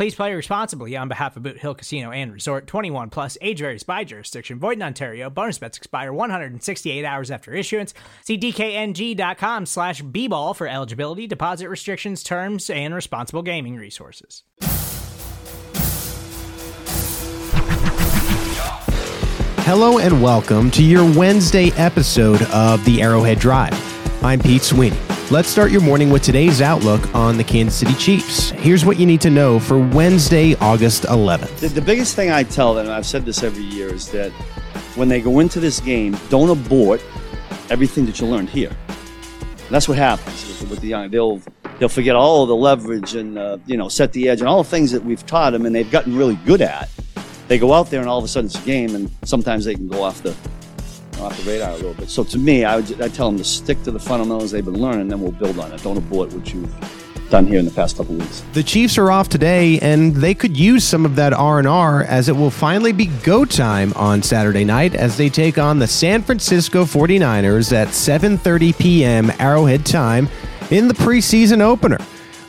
Please play responsibly on behalf of Boot Hill Casino and Resort 21 plus age varies by jurisdiction. Void in Ontario. Bonus bets expire 168 hours after issuance. See DKNG.com slash B ball for eligibility, deposit restrictions, terms, and responsible gaming resources. Hello and welcome to your Wednesday episode of the Arrowhead Drive. I'm Pete Sweeney. Let's start your morning with today's outlook on the Kansas City Chiefs. Here's what you need to know for Wednesday, August 11th. The, the biggest thing I tell them, and I've said this every year, is that when they go into this game, don't abort everything that you learned here. And that's what happens with, the young. They'll they'll forget all the leverage and uh, you know set the edge and all the things that we've taught them and they've gotten really good at. They go out there and all of a sudden it's a game, and sometimes they can go off the off the radar a little bit. So to me, I would I tell them to stick to the fundamentals they've been learning, and then we'll build on it. Don't abort what you've done here in the past couple weeks. The Chiefs are off today, and they could use some of that R and R as it will finally be go time on Saturday night as they take on the San Francisco 49ers at 7:30 p.m. Arrowhead time in the preseason opener.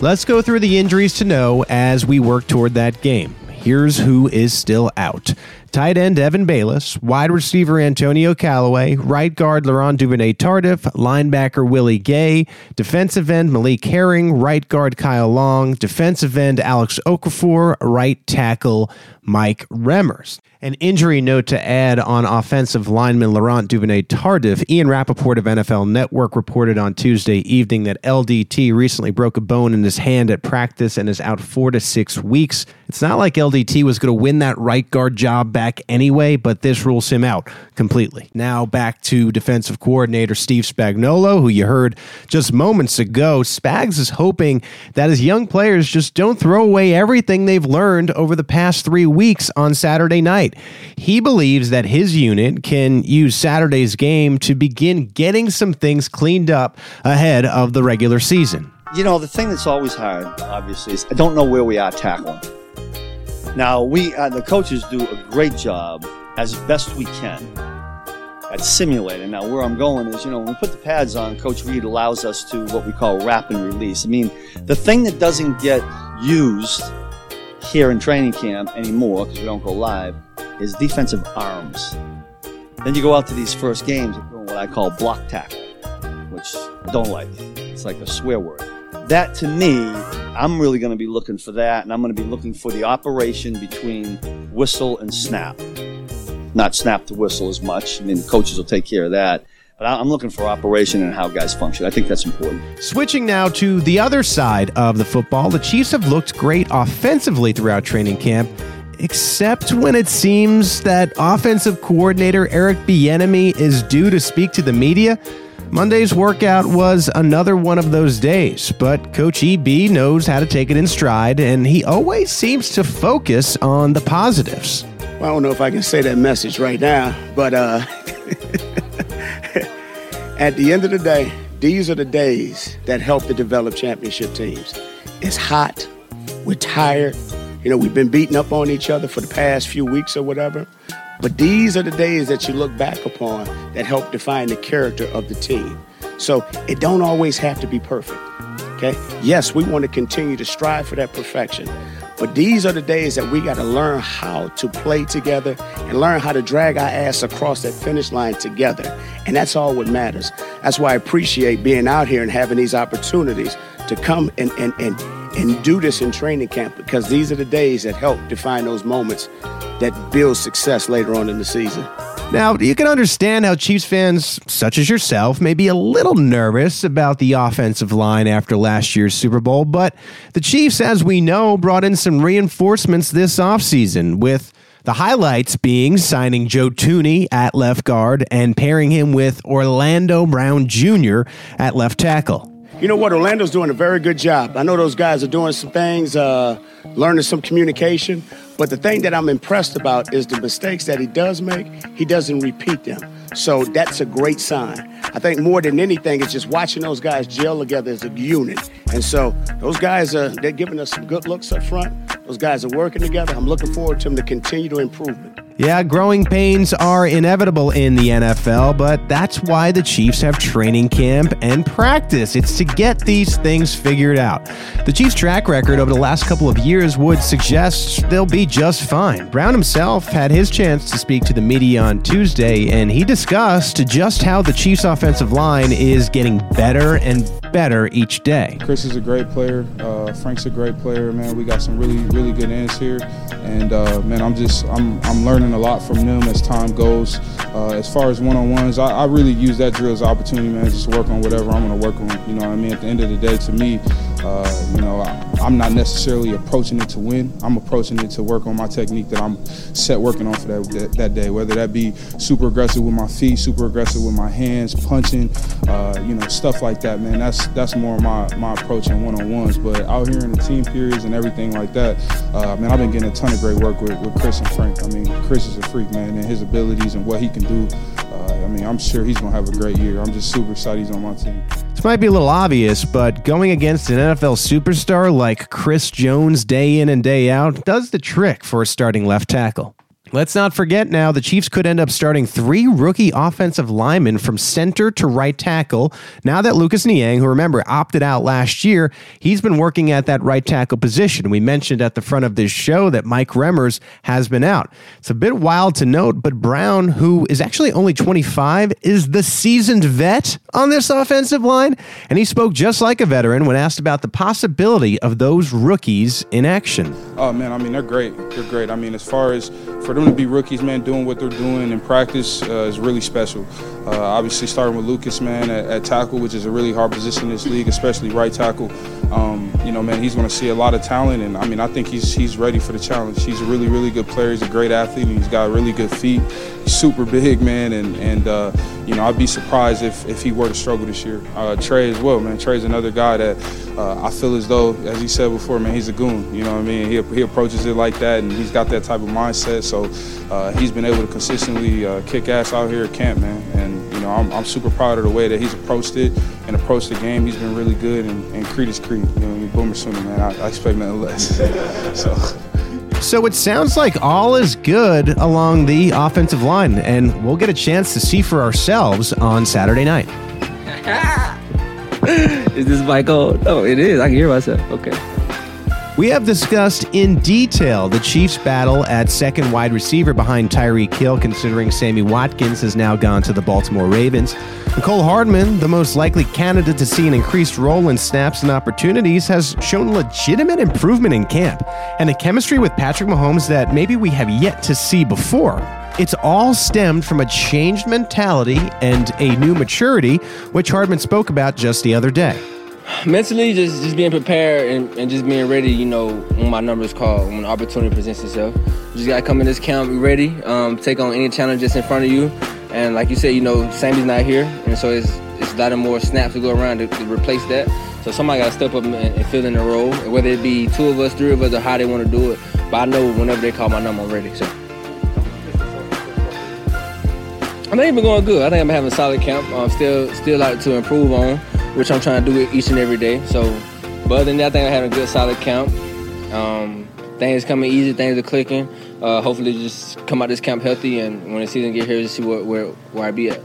Let's go through the injuries to know as we work toward that game. Here's who is still out. Tight end Evan Baylis, wide receiver Antonio Callaway, right guard Laurent Duvernay Tardif, linebacker Willie Gay, defensive end Malik Herring, right guard Kyle Long, defensive end Alex Okafor, right tackle Mike Remmers. An injury note to add on offensive lineman Laurent Duvernay Tardif. Ian Rapoport of NFL Network reported on Tuesday evening that LDT recently broke a bone in his hand at practice and is out four to six weeks. It's not like LDT was going to win that right guard job back anyway, but this rules him out completely. Now back to defensive coordinator Steve Spagnuolo, who you heard just moments ago. Spags is hoping that his young players just don't throw away everything they've learned over the past three weeks on Saturday night. He believes that his unit can use Saturday's game to begin getting some things cleaned up ahead of the regular season. You know, the thing that's always hard, obviously, is I don't know where we are tackling. Now, we uh, the coaches do a great job as best we can at simulating. Now, where I'm going is, you know, when we put the pads on, Coach Reid allows us to what we call wrap and release. I mean, the thing that doesn't get used here in training camp anymore because we don't go live is defensive arms. Then you go out to these first games what I call block tackle, which I don't like. It's like a swear word. That to me, I'm really going to be looking for that, and I'm going to be looking for the operation between whistle and snap. Not snap to whistle as much. I mean, coaches will take care of that. But I'm looking for operation and how guys function. I think that's important. Switching now to the other side of the football, the Chiefs have looked great offensively throughout training camp, except when it seems that offensive coordinator Eric Bieniemy is due to speak to the media. Monday's workout was another one of those days, but Coach EB knows how to take it in stride, and he always seems to focus on the positives. Well, I don't know if I can say that message right now, but uh, at the end of the day, these are the days that help to develop championship teams. It's hot, we're tired, you know, we've been beating up on each other for the past few weeks or whatever. But these are the days that you look back upon that help define the character of the team. So it don't always have to be perfect. Okay? Yes, we want to continue to strive for that perfection. But these are the days that we got to learn how to play together and learn how to drag our ass across that finish line together. And that's all what matters. That's why I appreciate being out here and having these opportunities to come and, and, and, and do this in training camp because these are the days that help define those moments that build success later on in the season. Now, you can understand how Chiefs fans, such as yourself, may be a little nervous about the offensive line after last year's Super Bowl, but the Chiefs, as we know, brought in some reinforcements this offseason, with the highlights being signing Joe Thuney at left guard and pairing him with Orlando Brown Jr. at left tackle. You know what? Orlando's doing a very good job. I know those guys are doing some things, uh, learning some communication. But the thing that I'm impressed about is the mistakes that he does make, he doesn't repeat them. So that's a great sign. I think more than anything, it's just watching those guys gel together as a unit. And so those guys are they're giving us some good looks up front. Those guys are working together. I'm looking forward to them to continue to improvement. Yeah, growing pains are inevitable in the NFL, but that's why the Chiefs have training camp and practice. It's to get these things figured out. The Chiefs' track record over the last couple of years would suggest they'll be just fine. Brown himself had his chance to speak to the media on Tuesday, and he discussed just how the Chiefs' offensive line is getting better and better each day. Chris is a great player. Uh, Frank's a great player, man. We got some really, really good ends here, and uh, man, I'm just, I'm, I'm learning a lot from them as time goes. Uh, as far as one-on-ones, I, I, really use that drill as an opportunity, man, just to work on whatever I'm going to work on. You know what I mean? At the end of the day, to me, uh, you know, I, I'm not necessarily approaching it to win. I'm approaching it to work on my technique that I'm set working on for that, that, that day, whether that be super aggressive with my feet, super aggressive with my hands, punching, uh, you know, stuff like that, man. That's that's more my, my approach in one-on-ones. But out here in the team periods and everything like that, uh, man, I've been getting a ton of great work with, with Chris and Frank. I mean, Chris is a freak, man, and his abilities and what he can do. I mean, I'm sure he's going to have a great year. I'm just super excited he's on my team. This might be a little obvious, but going against an NFL superstar like Chris Jones day in and day out does the trick for a starting left tackle. Let's not forget now the Chiefs could end up starting three rookie offensive linemen from center to right tackle. Now that Lucas Niang, who remember opted out last year, he's been working at that right tackle position. We mentioned at the front of this show that Mike Remmers has been out. It's a bit wild to note, but Brown, who is actually only 25, is the seasoned vet on this offensive line. And he spoke just like a veteran when asked about the possibility of those rookies in action. Oh, man, I mean, they're great. They're great. I mean, as far as for them to be rookies, man, doing what they're doing in practice uh, is really special. Uh, obviously, starting with Lucas, man, at, at, tackle, which is a really hard position in this league, especially right tackle. Um, you know, man, he's going to see a lot of talent, and I mean, I think he's he's ready for the challenge. He's a really, really good player. He's a great athlete, and he's got really good feet. He's super big, man, and and uh, you know, I'd be surprised if if he were to struggle this year. Uh, Trey as well, man. Trey's another guy that uh, I feel as though, as he said before, man, he's a goon. You know what I mean? He, he approaches it like that, and he's got that type of mindset. So uh, he's been able to consistently uh, kick ass out here at camp, man. And you know, I'm, I'm, super proud of the way that he's approached it and approached the game. He's been really good, and, and Creed is Creed. You know, Boomer Sooner, man. I, I expect nothing less. so. So it sounds like all is good along the offensive line, and we'll get a chance to see for ourselves on Saturday night. is this mic on? Oh, it is. I can hear myself. Okay. We have discussed in detail the Chiefs' battle at second wide receiver behind Tyreek Hill, considering Sammy Watkins has now gone to the Baltimore Ravens. Mecole Hardman, the most likely candidate to see an increased role in snaps and opportunities, has shown legitimate improvement in camp and a chemistry with Patrick Mahomes that maybe we have yet to see before. It's all stemmed from a changed mentality and a new maturity, which Hardman spoke about just the other day mentally just just being prepared and, and just being ready you know when my number is called when opportunity presents itself. You just gotta come in this camp ready um, take on any challenge that's in front of you. And like you said you know Sammy's not here and so it's it's a lot of more snaps to go around to, to replace that. So somebody gotta step up and, and, fill in the role whether it be two of us three of us or how they want to do it. But I know whenever they call my number I'm ready so. I think it's going good. I think I'm having a solid camp I'm still still out to improve on which I'm trying to do it each and every day. So, but other than that, I think I had a good solid camp. Um, things coming easy, things are clicking. Uh, hopefully, just come out of this camp healthy, and when the season get here, just see where where, where I be at.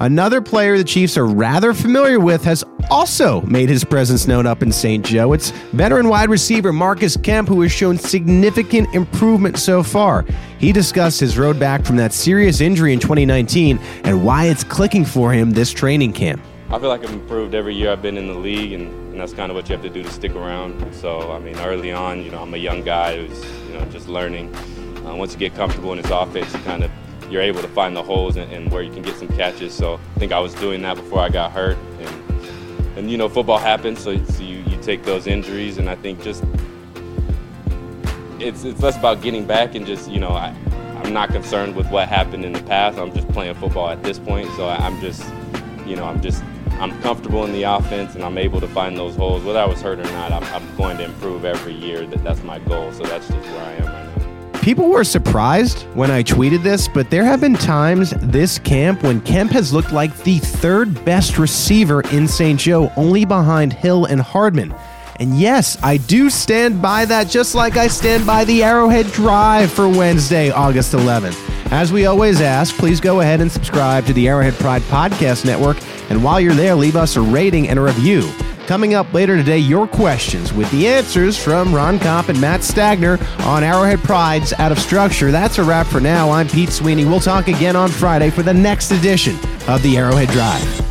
Another player the Chiefs are rather familiar with has also made his presence known up in St. Joe. It's veteran wide receiver Marcus Kemp, who has shown significant improvement so far. He discussed his road back from that serious injury in 2019 and why it's clicking for him this training camp. I feel like I've improved every year I've been in the league, and, and that's kind of what you have to do to stick around. So, I mean, early on, you know, I'm a young guy who's, you know, just learning. Uh, once you get comfortable in this offense, you kind of you're able to find the holes and, and, where you can get some catches. So I think I was doing that before I got hurt, and and you know football happens, so, so you you take those injuries, and I think just it's it's less about getting back and just you know I I'm not concerned with what happened in the past. I'm just playing football at this point, so I'm just you know I'm just I'm comfortable in the offense and I'm able to find those holes. Whether I was hurt or not, I'm, I'm going to improve every year. That that's my goal. So that's just where I am right now. People were surprised when I tweeted this, but there have been times this camp when Kemp has looked like the third best receiver in St. Joe, only behind Hill and Hardman. And yes, I do stand by that just like I stand by the Arrowhead Drive for Wednesday, August 11th. As we always ask, please go ahead and subscribe to the Arrowhead Pride Podcast Network. And while you're there, leave us a rating and a review. Coming up later today, your questions with the answers from Ron Kopp and Matt Stagner on Arrowhead Pride's Out of Structure. That's a wrap for now. I'm Pete Sweeney. We'll talk again on Friday for the next edition of the Arrowhead Drive.